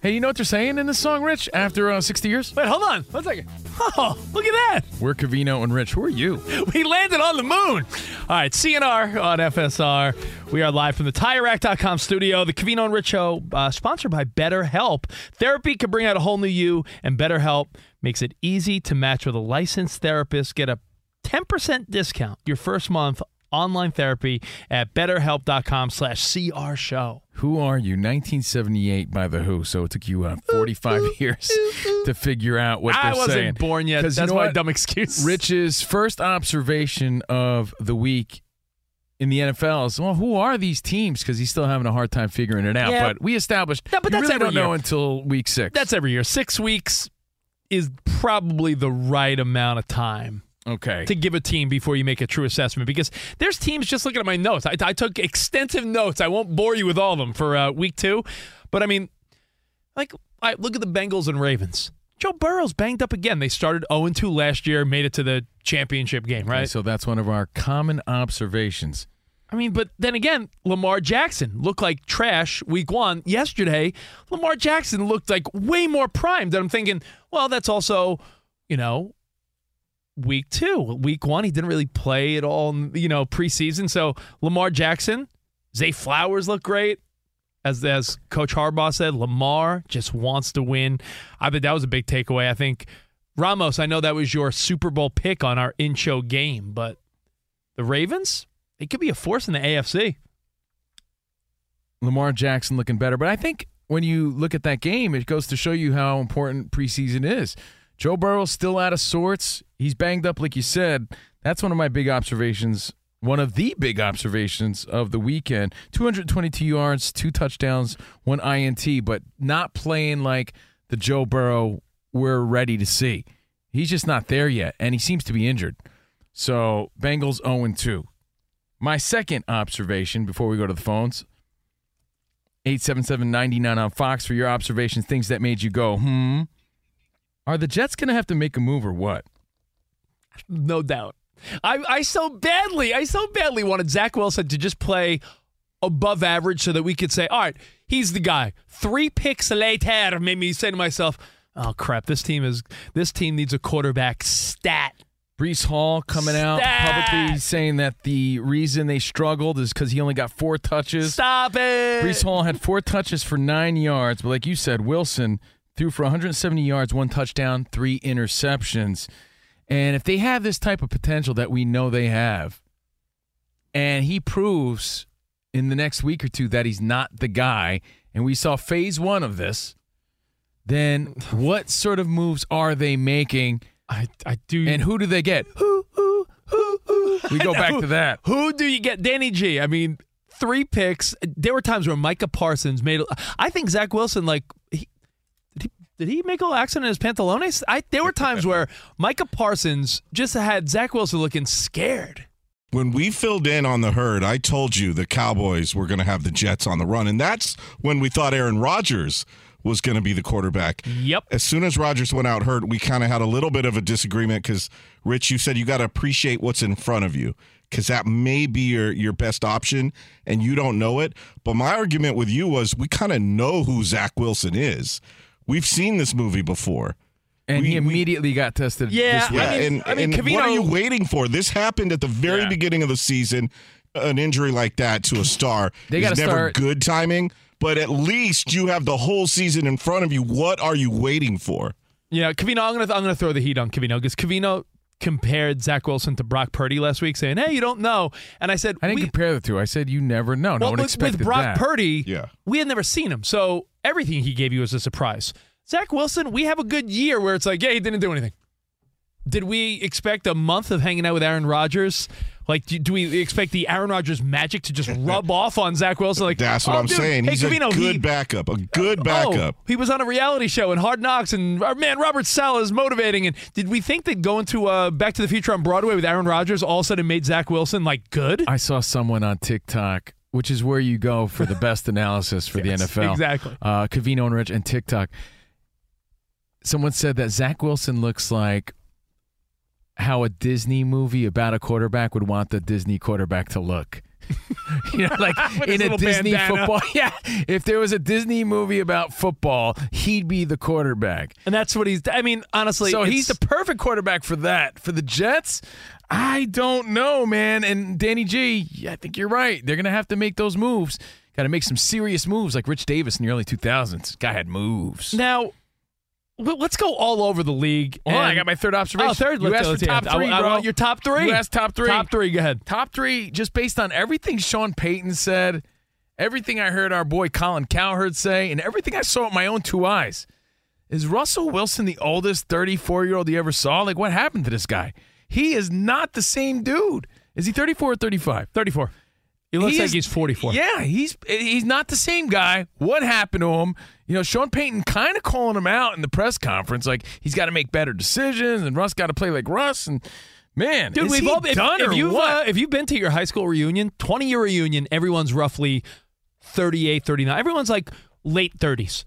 [SPEAKER 1] Hey, you know what they're saying in this song, Rich? After uh, 60 years?
[SPEAKER 2] Wait, hold on. One second. Oh, look at that.
[SPEAKER 1] We're Covino and Rich. Who are you?
[SPEAKER 2] We landed on the moon. All right, CNR on FSR. We are live from the TireRack.com studio. The Covino and Rich Show, uh, sponsored by BetterHelp. Therapy can bring out a whole new you, and BetterHelp makes it easy to match with a licensed therapist. Get a 10% discount your first month online therapy at betterhelp.com slash CR show.
[SPEAKER 1] Who are you? 1978 by The Who. So it took you uh, 45 years to figure out what
[SPEAKER 2] I
[SPEAKER 1] they're i
[SPEAKER 2] wasn't
[SPEAKER 1] saying.
[SPEAKER 2] born yet.
[SPEAKER 1] 'Cause you
[SPEAKER 2] That's
[SPEAKER 1] know
[SPEAKER 2] my
[SPEAKER 1] what?
[SPEAKER 2] dumb excuse.
[SPEAKER 1] Rich's first observation of the week in the NFL is, well, who are these teams? Because he's still having a hard time figuring it out.
[SPEAKER 2] Yeah.
[SPEAKER 1] But we established
[SPEAKER 2] Yeah, but that's
[SPEAKER 1] really
[SPEAKER 2] every
[SPEAKER 1] don't know until week six.
[SPEAKER 2] That's every year. Six weeks is probably the right amount of time
[SPEAKER 1] okay.
[SPEAKER 2] to give a team before you make a true assessment because there's teams just looking at my notes. I, I took extensive notes. I won't bore you with all of them for uh, week two, but I mean, like, I look at the Bengals and Ravens. Joe Burrow's banged up again. They started 0 2 last year, made it to the championship game,
[SPEAKER 1] Okay,
[SPEAKER 2] right?
[SPEAKER 1] so that's one of our common observations.
[SPEAKER 2] I mean, but then again, Lamar Jackson looked like trash week one. Yesterday, Lamar Jackson looked like way more primed. And I'm thinking, well, that's also, you know, week two. Week one, he didn't really play at all, you know, preseason. So Lamar Jackson, Zay Flowers look great. As, as Coach Harbaugh said, Lamar just wants to win. I think that was a big takeaway. I think Ramos, I know that was your Super Bowl pick on our in show game, but the Ravens, it could be a force in the AFC.
[SPEAKER 1] Lamar Jackson looking better. But I think when you look at that game, it goes to show you how important preseason is. Joe Burrow's still out of sorts. He's banged up, like you said. That's one of my big observations. One of the big observations of the weekend 222 yards, two touchdowns, one INT, but not playing like the Joe Burrow we're ready to see. He's just not there yet, and he seems to be injured. So, Bengals 0 2. My second observation before we go to the phones 877-99 on Fox for your observations, things that made you go, hmm. Are the Jets going to have to make a move or what?
[SPEAKER 2] No doubt. I, I so badly, I so badly wanted Zach Wilson to just play above average so that we could say, all right, he's the guy. Three picks later made me say to myself, oh crap, this team is this team needs a quarterback stat.
[SPEAKER 1] Breece Hall coming out publicly saying that the reason they struggled is because he only got four touches.
[SPEAKER 2] Stop it.
[SPEAKER 1] Breece Hall had four touches for nine yards, but like you said, Wilson threw for 170 yards, one touchdown, three interceptions. And if they have this type of potential that we know they have, and he proves in the next week or two that he's not the guy, and we saw phase one of this, then what sort of moves are they making?
[SPEAKER 2] I, I do.
[SPEAKER 1] And who do they get?
[SPEAKER 2] who, who, who, who.
[SPEAKER 1] We go back to that.
[SPEAKER 2] Who do you get? Danny G. I mean, three picks. There were times where Micah Parsons made. I think Zach Wilson, like, he, did he make a little accident in his pantalones? I there were times where Micah Parsons just had Zach Wilson looking scared.
[SPEAKER 4] When we filled in on the herd, I told you the Cowboys were going to have the Jets on the run. And that's when we thought Aaron Rodgers was going to be the quarterback.
[SPEAKER 2] Yep.
[SPEAKER 4] As soon as Rodgers went out hurt, we kind of had a little bit of a disagreement because, Rich, you said you got to appreciate what's in front of you because that may be your, your best option and you don't know it. But my argument with you was we kind of know who Zach Wilson is. We've seen this movie before.
[SPEAKER 1] And
[SPEAKER 4] We-
[SPEAKER 1] he
[SPEAKER 4] we-
[SPEAKER 1] immediately got tested.
[SPEAKER 2] Yeah,
[SPEAKER 1] this week.
[SPEAKER 4] Yeah,
[SPEAKER 2] I mean-
[SPEAKER 4] and,
[SPEAKER 2] I mean,
[SPEAKER 4] and what are you waiting for? This happened at the very
[SPEAKER 1] Yeah.
[SPEAKER 4] beginning of the season. An injury like that to a star
[SPEAKER 1] They
[SPEAKER 4] is
[SPEAKER 1] gotta
[SPEAKER 4] never
[SPEAKER 1] start-
[SPEAKER 4] good timing. But at least you have the whole season in front of you. What are you waiting for?
[SPEAKER 2] Yeah, Covino. I'm gonna I'm gonna throw the heat on Covino because Covino compared Zach Wilson to Brock Purdy last week, saying, "Hey, you don't know." And I said,
[SPEAKER 1] I didn't
[SPEAKER 2] we,
[SPEAKER 1] compare the two. I said you never know. No one
[SPEAKER 2] with,
[SPEAKER 1] expected
[SPEAKER 2] with Brock
[SPEAKER 1] that.
[SPEAKER 2] Purdy,
[SPEAKER 4] Yeah.
[SPEAKER 2] we had never seen him, so everything he gave you was a surprise. Zach Wilson, we have a good year where it's like, yeah, he didn't do anything. Did we expect a month of hanging out with Aaron Rodgers? Like, do, do we expect the Aaron Rodgers magic to just rub off on Zach Wilson? Like,
[SPEAKER 4] That's what
[SPEAKER 2] oh,
[SPEAKER 4] I'm
[SPEAKER 2] dude,
[SPEAKER 4] saying.
[SPEAKER 2] Hey,
[SPEAKER 4] He's
[SPEAKER 2] Covino,
[SPEAKER 4] a good
[SPEAKER 2] he,
[SPEAKER 4] backup. A good
[SPEAKER 2] Oh,
[SPEAKER 4] backup.
[SPEAKER 2] he was on a reality show and Hard Knocks, and our man Robert Saleh is motivating. And did we think that going to uh, Back to the Future on Broadway with Aaron Rodgers all of a sudden made Zach Wilson like good?
[SPEAKER 1] I saw someone on TikTok, which is where you go for the best analysis for
[SPEAKER 2] Yes,
[SPEAKER 1] the NFL.
[SPEAKER 2] exactly.
[SPEAKER 1] Uh, Covino and Rich and TikTok. Someone said that Zach Wilson looks like how a Disney movie about a quarterback would want the Disney quarterback to look. you know, like in a Disney
[SPEAKER 2] bandana.
[SPEAKER 1] football. Yeah, if there was a Disney movie about football, he'd be the quarterback.
[SPEAKER 2] And that's what he's. I mean, honestly,
[SPEAKER 1] So he's the perfect quarterback for that. For the Jets, I don't know, man. And Danny G, I think you're right. They're gonna have to make those moves. Got to make some serious moves, like Rich Davis in the early 2000s. Guy had moves.
[SPEAKER 2] now. Let's go all over the league.
[SPEAKER 1] Hold I got my third observation.
[SPEAKER 2] Oh, third.
[SPEAKER 1] You
[SPEAKER 2] let's-
[SPEAKER 1] asked for top
[SPEAKER 2] it. I- I,
[SPEAKER 1] bro.
[SPEAKER 2] want your top three.
[SPEAKER 1] You asked top three.
[SPEAKER 2] Top three. Go ahead.
[SPEAKER 1] Top three, just based on everything Sean Payton said, everything I heard our boy Colin Cowherd say, and everything I saw with my own two eyes. Is Russell Wilson the oldest 34 year old you ever saw? Like, what happened to this guy? He is not the same dude. Is he 34 or 35?
[SPEAKER 2] 34. He looks like he's 44.
[SPEAKER 1] Yeah, he's he's not the same guy. What happened to him? You know, Sean Payton kind of calling him out in the press conference, like he's got to make better decisions, and Russ got to play like Russ. And man,
[SPEAKER 2] Dude, we've all if,
[SPEAKER 1] done
[SPEAKER 2] if
[SPEAKER 1] or
[SPEAKER 2] you've? Uh, if you've been to your high school reunion, 20 year reunion, everyone's roughly 38, 39. Everyone's like late 30s.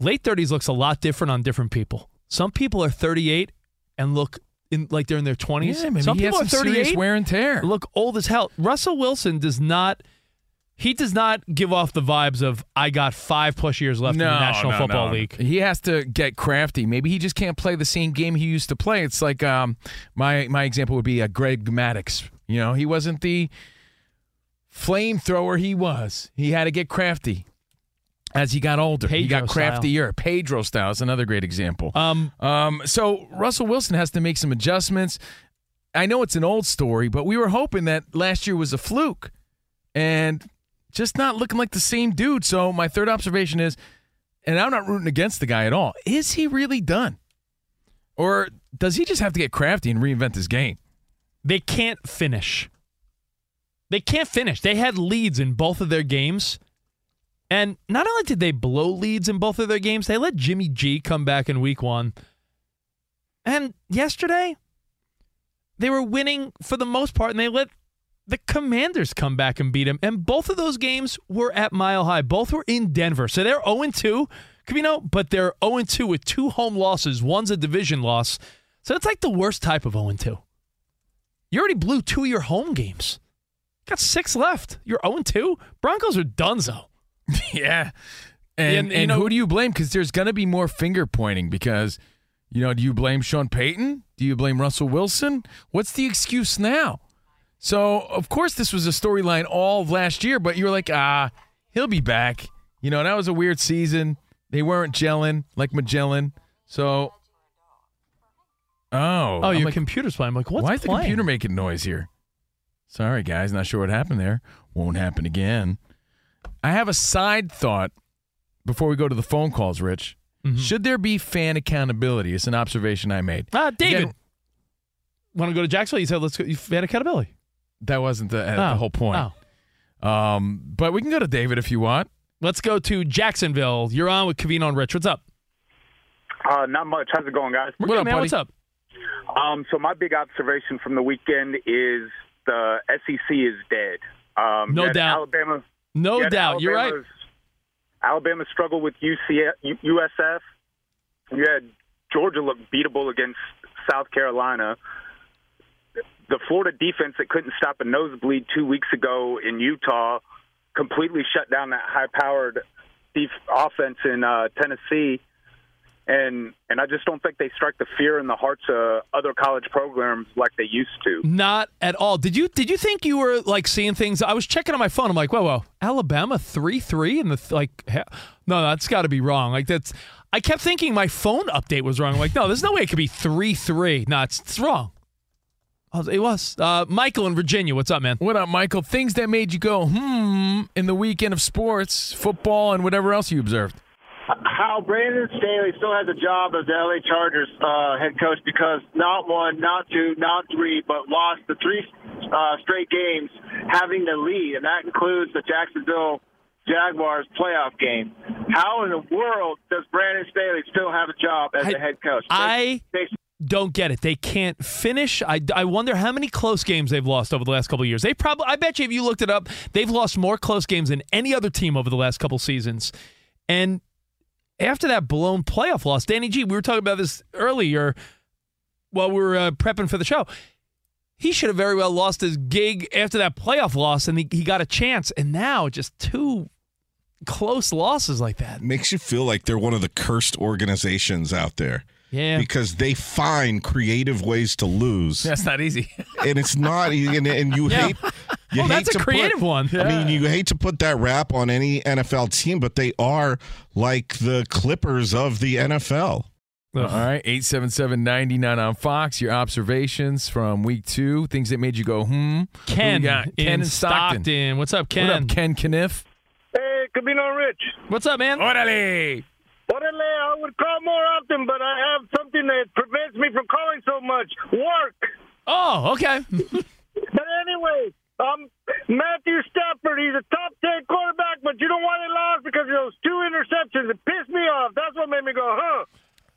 [SPEAKER 2] Late 30s looks a lot different on different people. Some people are 38 and look in like they're in their 20s.
[SPEAKER 1] yeah, maybe
[SPEAKER 2] some people
[SPEAKER 1] some
[SPEAKER 2] are
[SPEAKER 1] serious
[SPEAKER 2] 38
[SPEAKER 1] wear and tear.
[SPEAKER 2] look old as hell. Russell Wilson does not he does not give off the vibes of I got 5 plus years left in the National
[SPEAKER 1] no,
[SPEAKER 2] Football
[SPEAKER 1] no.
[SPEAKER 2] League.
[SPEAKER 1] He has to get crafty. Maybe he just can't play the same game he used to play. It's like um, my my example would be a Greg Maddux. You know, he wasn't the flamethrower he was. He had to get crafty as he got older. he
[SPEAKER 2] Pedro
[SPEAKER 1] got
[SPEAKER 2] style.
[SPEAKER 1] craftier. Pedro style is another great example.
[SPEAKER 2] Um
[SPEAKER 1] Um, so Russell Wilson has to make some adjustments. I know it's an old story, but we were hoping that last year was a fluke and just not looking like the same dude. So my third observation is, and I'm not rooting against the guy at all. Is he really done? Or does he just have to get crafty and reinvent his game?
[SPEAKER 2] they can't finish. They can't finish. They had leads in both of their games. And not only did they blow leads in both of their games, they let Jimmy G come back in week one. And yesterday, they were winning for the most part, and they let the Commanders come back and beat them. And both of those games were at Mile High. Both were in Denver. So they're 0 2, Covino, but they're 0 2 with two home losses. One's a division loss. So it's like the worst type of 0 2. You already blew two of your home games. Got six left. You're 0 2. Broncos are donezo.
[SPEAKER 1] yeah. And,
[SPEAKER 2] And,
[SPEAKER 1] and
[SPEAKER 2] know-
[SPEAKER 1] who do you blame? Because there's going to be more finger pointing. Because, you know, do you blame Sean Payton? Do you blame Russell Wilson? What's the excuse now? So, of course, this was a storyline all of last year, but you were like, ah, he'll be back. You know, that was a weird season. They weren't gelling like Magellan. So, oh.
[SPEAKER 2] Oh,
[SPEAKER 1] I'm
[SPEAKER 2] your
[SPEAKER 1] like,
[SPEAKER 2] computer's playing. I'm like, what's
[SPEAKER 1] why is the computer making noise here? Sorry, guys. Not sure what happened there. Won't happen again. I have a side thought before we go to the phone calls, Rich.
[SPEAKER 2] Mm-hmm.
[SPEAKER 1] Should there be fan accountability? It's an observation I made.
[SPEAKER 2] Ah, David.
[SPEAKER 1] Again,
[SPEAKER 2] Want to go to Jacksonville? You said, let's go. You had accountability.
[SPEAKER 1] That wasn't the, uh,
[SPEAKER 2] Oh.
[SPEAKER 1] the whole point.
[SPEAKER 2] Oh.
[SPEAKER 1] Um, but we can go to David if you want.
[SPEAKER 2] Let's go to Jacksonville. You're on with Covino and Rich. What's up?
[SPEAKER 8] Uh, not much. How's it going, guys?
[SPEAKER 2] We're
[SPEAKER 1] What
[SPEAKER 2] good,
[SPEAKER 1] up,
[SPEAKER 2] man.
[SPEAKER 1] buddy?
[SPEAKER 2] What's up?
[SPEAKER 8] Um, so my big observation from the weekend is the SEC is dead. Um,
[SPEAKER 2] No doubt.
[SPEAKER 8] Alabama.
[SPEAKER 2] No
[SPEAKER 8] you had
[SPEAKER 2] doubt. You're right.
[SPEAKER 8] Alabama struggled with UCF, USF. You had Georgia look beatable against South Carolina. The Florida defense that couldn't stop a nosebleed two weeks ago in Utah completely shut down that high-powered def- offense in uh, Tennessee. and and I just don't think they strike the fear in the hearts of other college programs like they used to.
[SPEAKER 2] Not at all. Did you did you think you were like seeing things? I was checking on my phone. I'm like, whoa, whoa, Alabama three three, and the th- like, no, that's got to be wrong. Like that's. I kept thinking my phone update was wrong. I'm like, no, there's no way it could be three three. No, it's, it's wrong. I It was uh, Michael in Virginia. What's up, man?
[SPEAKER 1] What up, Michael? Things that made you go, hmm, in the weekend of sports, football, and whatever else you observed.
[SPEAKER 9] how Brandon Staley still has a job as the LA Chargers uh, head coach because not one, not two, not three, but lost the three uh, straight games having the lead, and that includes the Jacksonville Jaguars playoff game. How in the world does Brandon Staley still have a job as
[SPEAKER 2] I-
[SPEAKER 9] a head coach?
[SPEAKER 2] I
[SPEAKER 9] They-
[SPEAKER 2] don't get it. They can't finish. I, I wonder how many close games they've lost over the last couple years. They probably, I bet you, if you looked it up, they've lost more close games than any other team over the last couple seasons. And after that blown playoff loss, Danny G, we were talking about this earlier while we were uh, prepping for the show. He should have very well lost his gig after that playoff loss, and he, he got a chance. And now, just two close losses like that.
[SPEAKER 4] Makes you feel like they're one of the cursed organizations out there
[SPEAKER 2] Yeah.
[SPEAKER 4] because they find creative ways to lose,
[SPEAKER 1] That's not easy.
[SPEAKER 4] and it's not. e, And, and you
[SPEAKER 2] Yeah.
[SPEAKER 4] hate. You
[SPEAKER 2] Well,
[SPEAKER 4] hate
[SPEAKER 2] that's a
[SPEAKER 4] to put-
[SPEAKER 2] creative one.
[SPEAKER 4] I mean, you hate to put that rap on any NFL team, but they are like the Clippers of the NFL.
[SPEAKER 1] All right, 877-99 on Fox. Your observations from week two, things that made you go, hmm.
[SPEAKER 2] Ken,
[SPEAKER 1] got?
[SPEAKER 2] in
[SPEAKER 1] Ken in
[SPEAKER 2] Stockton.
[SPEAKER 1] Stockton.
[SPEAKER 2] What's up, Ken?
[SPEAKER 1] What up, Ken Kniff?
[SPEAKER 9] hey, Covino Rich.
[SPEAKER 2] What's up, man?
[SPEAKER 1] Orale.
[SPEAKER 9] Orale, I would call more often, but I have something that prevents me from calling so much. Work.
[SPEAKER 2] Oh, okay.
[SPEAKER 9] But anyway, um, Matthew Stafford, he's a top ten quarterback, but you don't want they lost? Because of those two interceptions. It pissed me off. That's what made me go, huh?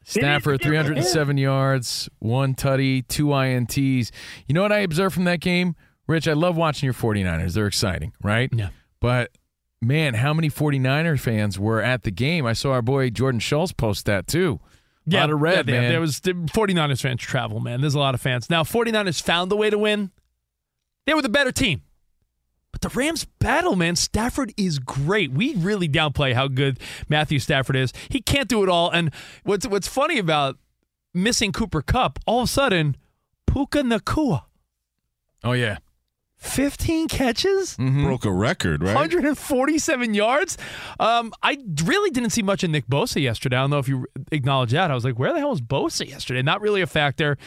[SPEAKER 1] Stafford, 307 yards, one tutty, two INTs. You know what I observed from that game? Rich, I love watching your 49ers. They're exciting, right?
[SPEAKER 2] Yeah.
[SPEAKER 1] But man, how many 49er fans were at the game? I saw our boy Jordan Schultz post that too. A lot of red,
[SPEAKER 2] yeah,
[SPEAKER 1] man.
[SPEAKER 2] There was the 49ers fans travel, man. There's a lot of fans. Now, 49ers found the way to win. They were the better team. But the Rams battle, man. Stafford is great. We really downplay how good Matthew Stafford is. He can't do it all. And what's what's funny about missing Cooper Kupp, all of a sudden, Puka Nacua,
[SPEAKER 1] oh yeah.
[SPEAKER 2] 15 catches,
[SPEAKER 4] Broke a record, right?
[SPEAKER 2] 147 yards. Um, I really didn't see much of Nick Bosa yesterday. I don't know if you acknowledge that. I was like, where the hell was Bosa yesterday? Not really a factor.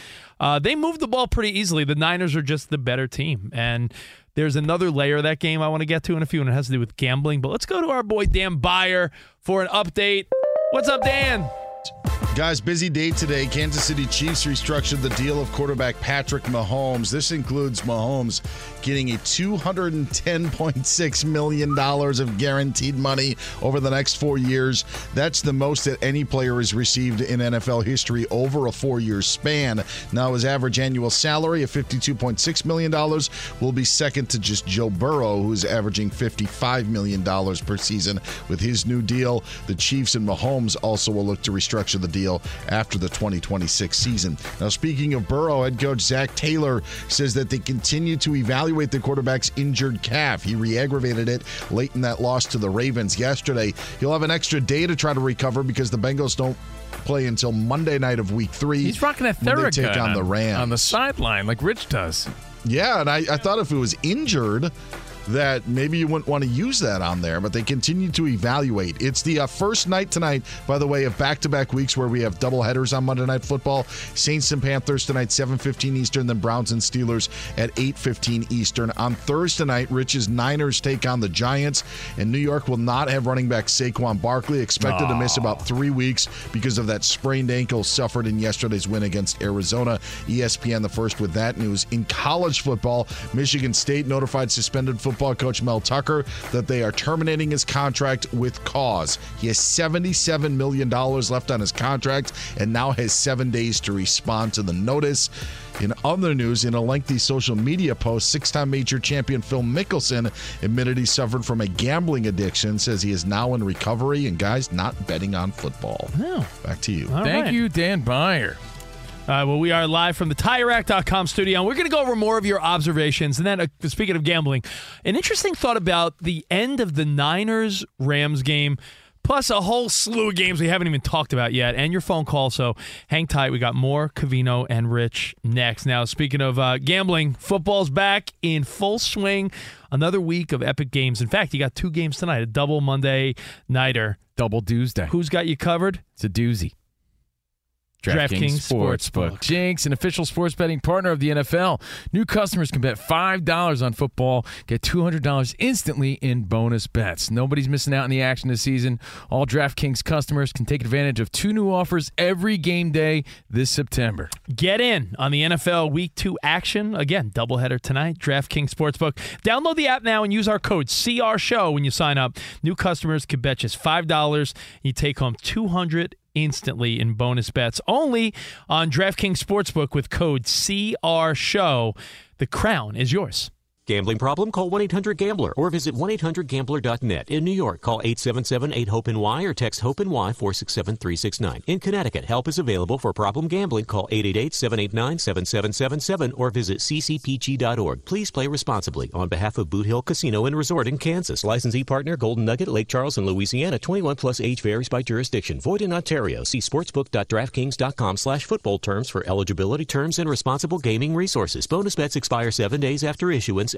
[SPEAKER 2] Uh, they moved the ball pretty easily. The Niners are just the better team. And there's another layer of that game I want to get to in a few, and it has to do with gambling. But let's go to our boy Dan Beyer for an update. What's up, Dan?
[SPEAKER 10] Guys, busy day today. Kansas City Chiefs restructured the deal of quarterback Patrick Mahomes. This includes Mahomes getting a $210.6 million of guaranteed money over the next four years. That's the most that any player has received in NFL history over a four year span. Now, his average annual salary of $52.6 million will be second to just Joe Burrow, who's averaging $55 million per season. With his new deal, the Chiefs and Mahomes also will look to restructure the deal after the 2026 season. Now, speaking of Burrow, head coach Zac Taylor says that they continue to evaluate the quarterback's injured calf. He re aggravated it late in that loss to the Ravens yesterday. He'll have an extra day to try to recover because the Bengals don't play until Monday night of week three.
[SPEAKER 1] He's rocking a
[SPEAKER 10] they take
[SPEAKER 1] Theragun
[SPEAKER 10] on the Rams.
[SPEAKER 1] on the sideline like Rich does.
[SPEAKER 10] Yeah, and I, I thought if it was injured, that maybe you wouldn't want to use that on there, but they continue to evaluate. It's the uh, first night tonight, by the way, of back-to-back weeks where we have double headers on Monday Night Football. Saints and Panthers tonight, 7:15 Eastern, then Browns and Steelers at 8:15 Eastern. On Thursday night, Rich's Niners take on the Giants, and New York will not have running back Saquon Barkley, expected to miss about three weeks because of that sprained ankle suffered in yesterday's win against Arizona. ESPN the first with that news. In college football, Michigan State notified suspended football coach Mel Tucker that they are terminating his contract with cause. He has $77 million left on his contract and now has seven days to respond to the notice. In other news, in a lengthy social media post, six time major champion Phil Mickelson admitted he suffered from a gambling addiction, says he is now in recovery, and guys, not betting on football.
[SPEAKER 2] Oh.
[SPEAKER 10] Back to you.
[SPEAKER 2] All
[SPEAKER 1] Thank
[SPEAKER 2] right.
[SPEAKER 1] you, Dan Beyer.
[SPEAKER 2] All right, well, we are live from the TireRack.com studio, and we're going to go over more of your observations. And then, uh, speaking of gambling, an interesting thought about the end of the Niners Rams game, plus a whole slew of games we haven't even talked about yet, and your phone call. So hang tight. We got more Covino and Rich next. Now, speaking of uh, gambling, football's back in full swing. Another week of epic games. In fact, you got two games tonight, a double Monday nighter.
[SPEAKER 1] Double Tuesday.
[SPEAKER 2] Who's got you covered?
[SPEAKER 1] It's a doozy.
[SPEAKER 2] DraftKings
[SPEAKER 1] Sportsbook. Jinx, an official sports betting partner of the NFL. New customers can bet $5 on football, get $200 instantly in bonus bets. Nobody's missing out on the action this season. All DraftKings customers can take advantage of two new offers every game day this September.
[SPEAKER 2] Get in on the NFL Week 2 action. Again, doubleheader tonight, DraftKings Sportsbook. Download the app now and use our code CR Show when you sign up. New customers can bet just $5. You take home 200 instantly in bonus bets only on DraftKings Sportsbook with code CR Show. The crown is yours.
[SPEAKER 11] Gambling problem? Call 1 800 Gambler or visit 1 800 Gambler.net. In New York, call 877 8 HOPE NY or text HOPE NY 467 369. In Connecticut, help is available for problem gambling. Call 888 789 7777 or visit ccpg.org. Please play responsibly. On behalf of Boot Hill Casino and Resort in Kansas, licensee partner Golden Nugget, Lake Charles, and Louisiana. 21 plus age varies by jurisdiction. Void in Ontario. See sportsbook.draftkings.com slash football terms for eligibility terms and responsible gaming resources. Bonus bets expire seven days after issuance.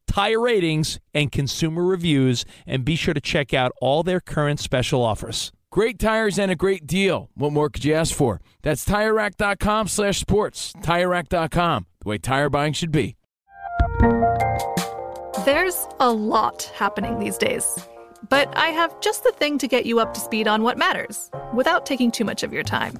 [SPEAKER 2] tire ratings, and consumer reviews, and be sure to check out all their current special offers.
[SPEAKER 1] Great tires and a great deal. What more could you ask for? That's TireRack.com slash sports. TireRack.com, the way tire buying should be.
[SPEAKER 12] There's a lot happening these days, but I have just the thing to get you up to speed on what matters without taking too much of your time.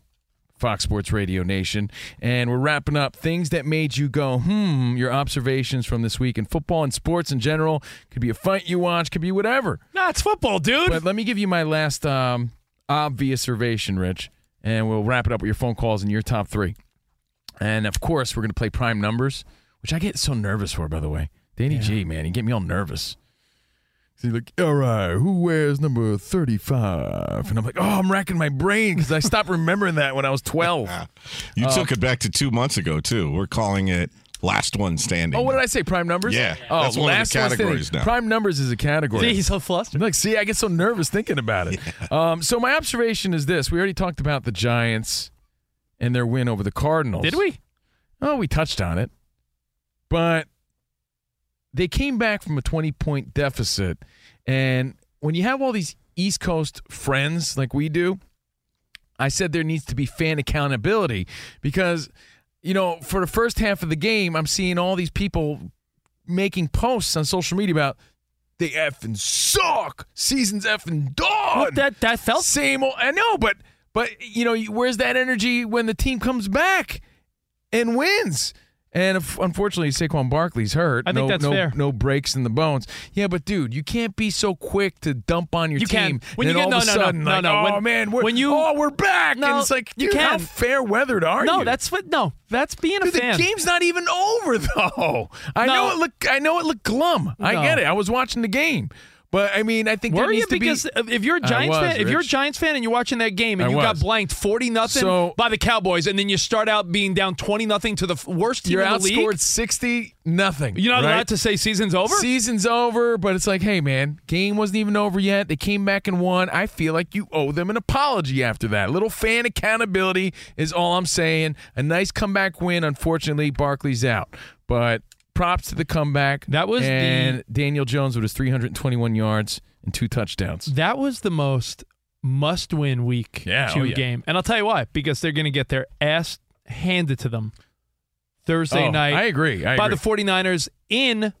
[SPEAKER 1] Fox Sports Radio Nation. And we're wrapping up things that made you go, hmm, your observations from this week in football and sports in general. Could be a fight you watch, could be whatever.
[SPEAKER 2] Nah, it's football, dude.
[SPEAKER 1] But let me give you my last um, obvious observation, Rich, and we'll wrap it up with your phone calls and your top three. And of course, we're going to play prime numbers, which I get so nervous for, by the way. Danny G, man, you get me all nervous. So you're like, all right, who wears number 35? And I'm like, oh, I'm racking my brain because I stopped remembering that when I was 12.
[SPEAKER 4] You
[SPEAKER 1] Uh,
[SPEAKER 4] took it back to two months ago too. We're calling it last one standing.
[SPEAKER 1] Oh, what did I say? Prime numbers?
[SPEAKER 4] Yeah,
[SPEAKER 1] Oh,
[SPEAKER 4] that's one of the
[SPEAKER 1] last one standing.
[SPEAKER 4] categories now.
[SPEAKER 1] Prime numbers is a category.
[SPEAKER 2] See, he's so flustered.
[SPEAKER 1] Like, see, I get so nervous thinking about it. Um, so my observation is this: we already talked about the Giants and their win over the Cardinals.
[SPEAKER 2] Did we?
[SPEAKER 1] Oh, we touched on it, but they came back from a twenty-point deficit, and when you have all these East Coast friends like we do, I said there needs to be fan accountability because, you know, for the first half of the game, I'm seeing all these people making posts on social media about they effing suck. Season's effing done.
[SPEAKER 2] That that felt
[SPEAKER 1] same old. I know, but but you know, where's that energy when the team comes back and wins? And if, unfortunately, Saquon Barkley's hurt.
[SPEAKER 2] I think
[SPEAKER 1] no,
[SPEAKER 2] that's
[SPEAKER 1] no,
[SPEAKER 2] fair.
[SPEAKER 1] No breaks in the bones. Yeah, but dude, you can't be so quick to dump on your
[SPEAKER 2] You
[SPEAKER 1] team.
[SPEAKER 2] can. When you get-
[SPEAKER 1] all of
[SPEAKER 2] no,
[SPEAKER 1] a
[SPEAKER 2] no, no,
[SPEAKER 1] sudden,
[SPEAKER 2] no,
[SPEAKER 1] like,
[SPEAKER 2] no.
[SPEAKER 1] oh
[SPEAKER 2] When-
[SPEAKER 1] man, we're,
[SPEAKER 2] when you-
[SPEAKER 1] oh we're back.
[SPEAKER 2] No,
[SPEAKER 1] and it's like,
[SPEAKER 2] you
[SPEAKER 1] dude, how fair weathered are
[SPEAKER 2] no,
[SPEAKER 1] you?
[SPEAKER 2] No, that's what. No, that's being a
[SPEAKER 1] Dude,
[SPEAKER 2] fan.
[SPEAKER 1] the game's not even over though. I
[SPEAKER 2] No.
[SPEAKER 1] know it look. I know it looked glum. I get it. I was watching the game, but I mean, I think there
[SPEAKER 2] Were you? Because
[SPEAKER 1] be.
[SPEAKER 2] if you're a Giants
[SPEAKER 1] was,
[SPEAKER 2] fan, if you're a Giants fan and you're watching that game and
[SPEAKER 1] I
[SPEAKER 2] you got blanked forty nothing
[SPEAKER 1] So-
[SPEAKER 2] by the Cowboys, and then you start out being down twenty nothing to the worst team
[SPEAKER 1] You're
[SPEAKER 2] in the league,
[SPEAKER 1] outscored sixty nothing.
[SPEAKER 2] you're not
[SPEAKER 1] right?
[SPEAKER 2] allowed to say season's over.
[SPEAKER 1] Season's over, but it's like, hey man, game wasn't even over yet. They came back and won. I feel like you owe them an apology after that. A little fan accountability is all I'm saying. A nice comeback win. Unfortunately, Barkley's out, but props to the comeback.
[SPEAKER 2] That was the-
[SPEAKER 1] and Daniel Jones with his 321 yards and two touchdowns.
[SPEAKER 2] That was the most must-win week
[SPEAKER 1] Yeah,
[SPEAKER 2] two
[SPEAKER 1] oh, yeah.
[SPEAKER 2] game, and I'll tell you why. Because they're going to get their ass handed to them Thursday
[SPEAKER 1] Oh,
[SPEAKER 2] night.
[SPEAKER 1] I agree. I
[SPEAKER 2] by
[SPEAKER 1] agree.
[SPEAKER 2] the 49ers in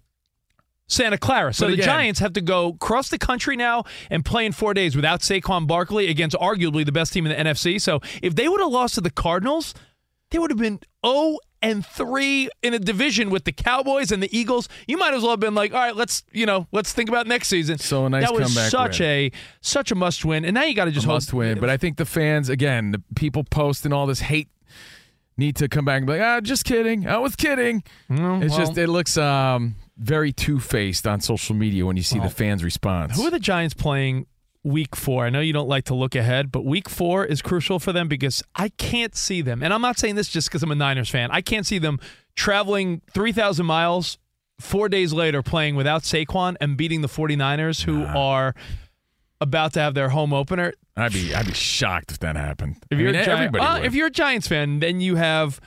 [SPEAKER 2] Santa Clara. So
[SPEAKER 1] But
[SPEAKER 2] the
[SPEAKER 1] again-
[SPEAKER 2] Giants have to go across the country now and play in four days without Saquon Barkley against arguably the best team in the NFC. So if they would have lost to the Cardinals, they would have been 0 and 3 in a division with the Cowboys and the Eagles. You might as well have been like, all right, let's, you know, let's think about next season.
[SPEAKER 1] So a nice
[SPEAKER 2] that was
[SPEAKER 1] comeback
[SPEAKER 2] such
[SPEAKER 1] win.
[SPEAKER 2] a such a must win. And now you got to just
[SPEAKER 1] a
[SPEAKER 2] hope
[SPEAKER 1] must win. But I think the fans, again, the people posting all this hate need to come back and be like, ah, just kidding. I was kidding.
[SPEAKER 2] Mm,
[SPEAKER 1] it's
[SPEAKER 2] well-
[SPEAKER 1] just, it looks um, very two faced on social media when you see
[SPEAKER 2] Well,
[SPEAKER 1] the fans' response.
[SPEAKER 2] Who are the Giants playing week four? I know you don't like to look ahead, but week four is crucial for them because I can't see them. And I'm not saying this just because I'm a Niners fan. I can't see them traveling 3,000 miles four days later playing without Saquon and beating the 49ers, who are about to have their home opener.
[SPEAKER 1] I'd be I'd be shocked if that happened.
[SPEAKER 2] If
[SPEAKER 1] I
[SPEAKER 2] you're,
[SPEAKER 1] mean,
[SPEAKER 2] a Gi- uh, if you're a Giants fan, then you have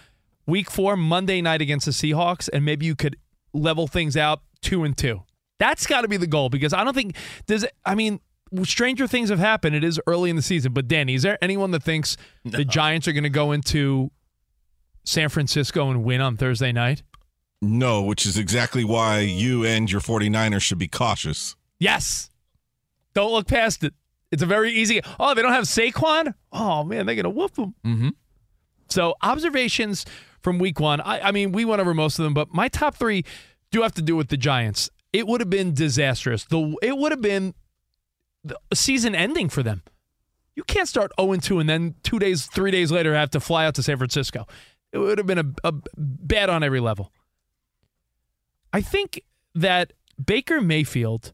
[SPEAKER 2] week four, Monday night against the Seahawks, and maybe you could level things out two and two. That's got to be the goal because I don't think does. I mean, stranger things have happened. It is early in the season, but Danny, is there anyone that thinks the Giants are going to go into San Francisco and win on Thursday night?
[SPEAKER 4] No, which is exactly why you and your 49ers should be cautious.
[SPEAKER 2] Yes. Don't look past it. It's a very easy. Oh, they don't have Saquon. Oh man, they're gonna whoop them.
[SPEAKER 1] Mm-hmm.
[SPEAKER 2] So observations from week one. I, I mean, we went over most of them, but my top three do have to do with the Giants. It would have been disastrous. The it would have been season ending for them. You can't start 0 2 and then two days, three days later have to fly out to San Francisco. It would have been a, a bad on every level. I think that Baker Mayfield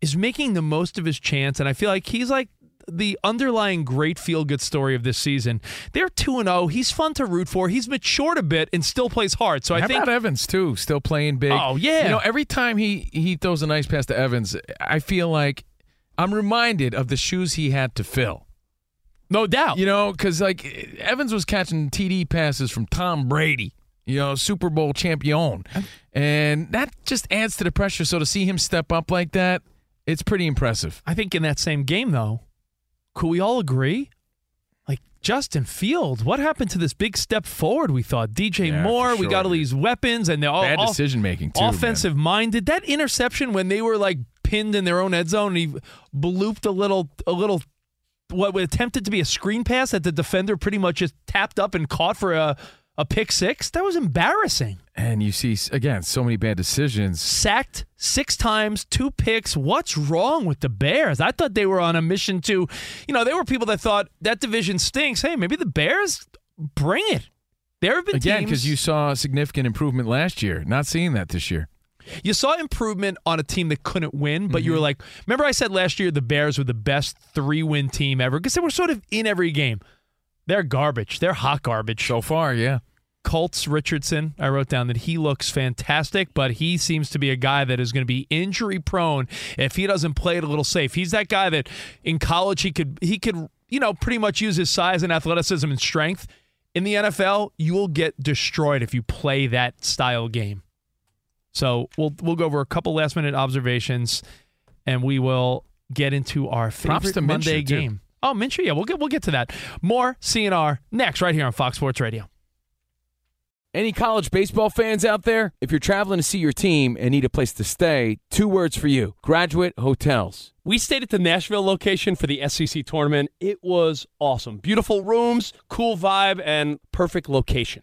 [SPEAKER 2] is making the most of his chance, and I feel like he's like the underlying great feel good story of this season. They're 2 and 0. He's fun to root for. He's matured a bit and still plays hard. So I
[SPEAKER 1] How
[SPEAKER 2] think
[SPEAKER 1] about Evans too? Still playing big.
[SPEAKER 2] Oh, yeah.
[SPEAKER 1] You know, every time he he throws a nice pass to Evans, I feel like I'm reminded of the shoes he had to fill.
[SPEAKER 2] No doubt.
[SPEAKER 1] You know, because like Evans was catching TD passes from Tom Brady. You know, Super Bowl champion, and that just adds to the pressure. So to see him step up like that, it's pretty impressive.
[SPEAKER 2] I think in that same game, though, could we all agree? Like Justin Fields, what happened to this big step forward? We thought DJ
[SPEAKER 1] Yeah,
[SPEAKER 2] Moore.
[SPEAKER 1] for
[SPEAKER 2] We got all these weapons, and they're all
[SPEAKER 1] Bad decision making too. man.
[SPEAKER 2] offensive minded. That interception when they were like pinned in their own end zone, and he blooped a little, a little, what attempted to be a screen pass that the defender pretty much just tapped up and caught for a a pick six. That was embarrassing.
[SPEAKER 1] And you see again so many bad decisions.
[SPEAKER 2] Sacked six times, two picks. What's wrong with the Bears? I thought they were on a mission to, you know, there were people that thought that division stinks. Hey, maybe the Bears bring it. There have been
[SPEAKER 1] Again, because you saw a significant improvement last year. Not seeing that this year.
[SPEAKER 2] You saw improvement on a team that couldn't win, but you
[SPEAKER 1] Mm-hmm.
[SPEAKER 2] were like, remember I said last year the Bears were the best three win team ever because they were sort of in every game. They're garbage. They're hot garbage.
[SPEAKER 1] So far, yeah.
[SPEAKER 2] Colts Richardson, I wrote down that he looks fantastic, but he seems to be a guy that is going to be injury prone if he doesn't play it a little safe. He's that guy that in college he could he could, you know, pretty much use his size and athleticism and strength. In the NFL, you will get destroyed if you play that style game. So we'll we'll go over a couple last minute observations, and we will get into our
[SPEAKER 1] Props
[SPEAKER 2] favorite
[SPEAKER 1] to
[SPEAKER 2] Monday
[SPEAKER 1] Minshew, too.
[SPEAKER 2] game. Oh, Minshew, yeah, we'll get we'll get to that. More CNR next, right here on Fox Sports Radio.
[SPEAKER 13] Any college baseball fans out there? If you're traveling to see your team and need a place to stay, two words for you Graduate Hotels.
[SPEAKER 2] We stayed at the Nashville location for the SEC tournament. It was awesome. Beautiful rooms, cool vibe, and perfect location.